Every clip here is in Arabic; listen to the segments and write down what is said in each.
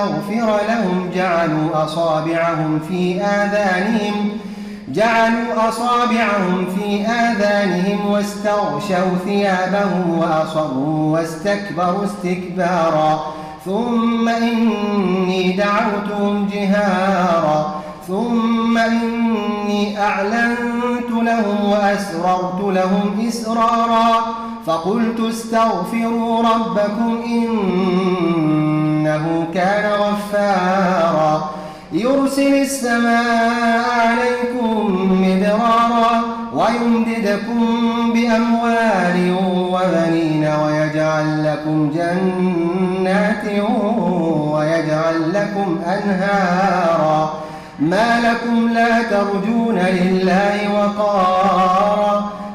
لتغفر لهم جعلوا أصابعهم في آذانهم جعلوا أصابعهم في آذانهم واستغشوا ثيابهم وأصروا واستكبروا استكبارا. ثم إني دعوتهم جهارا. ثم إني أعلنت لهم وأسررت لهم إسرارا. فقلت استغفروا ربكم إنه كان غفارا. يرسل السماء عليكم مدرارا ويمددكم بأموال وبنين ويجعل لكم جنات ويجعل لكم أنهارا. ما لكم لا ترجون لله وقارا.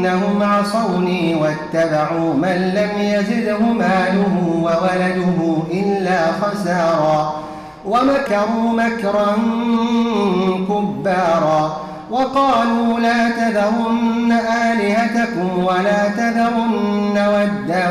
إنهم عصوني واتبعوا من لم يزده ماله وولده إلا خسارا ومكروا مكرا كبارا وقالوا لا تذرن آلهتكم ولا تذرن ودا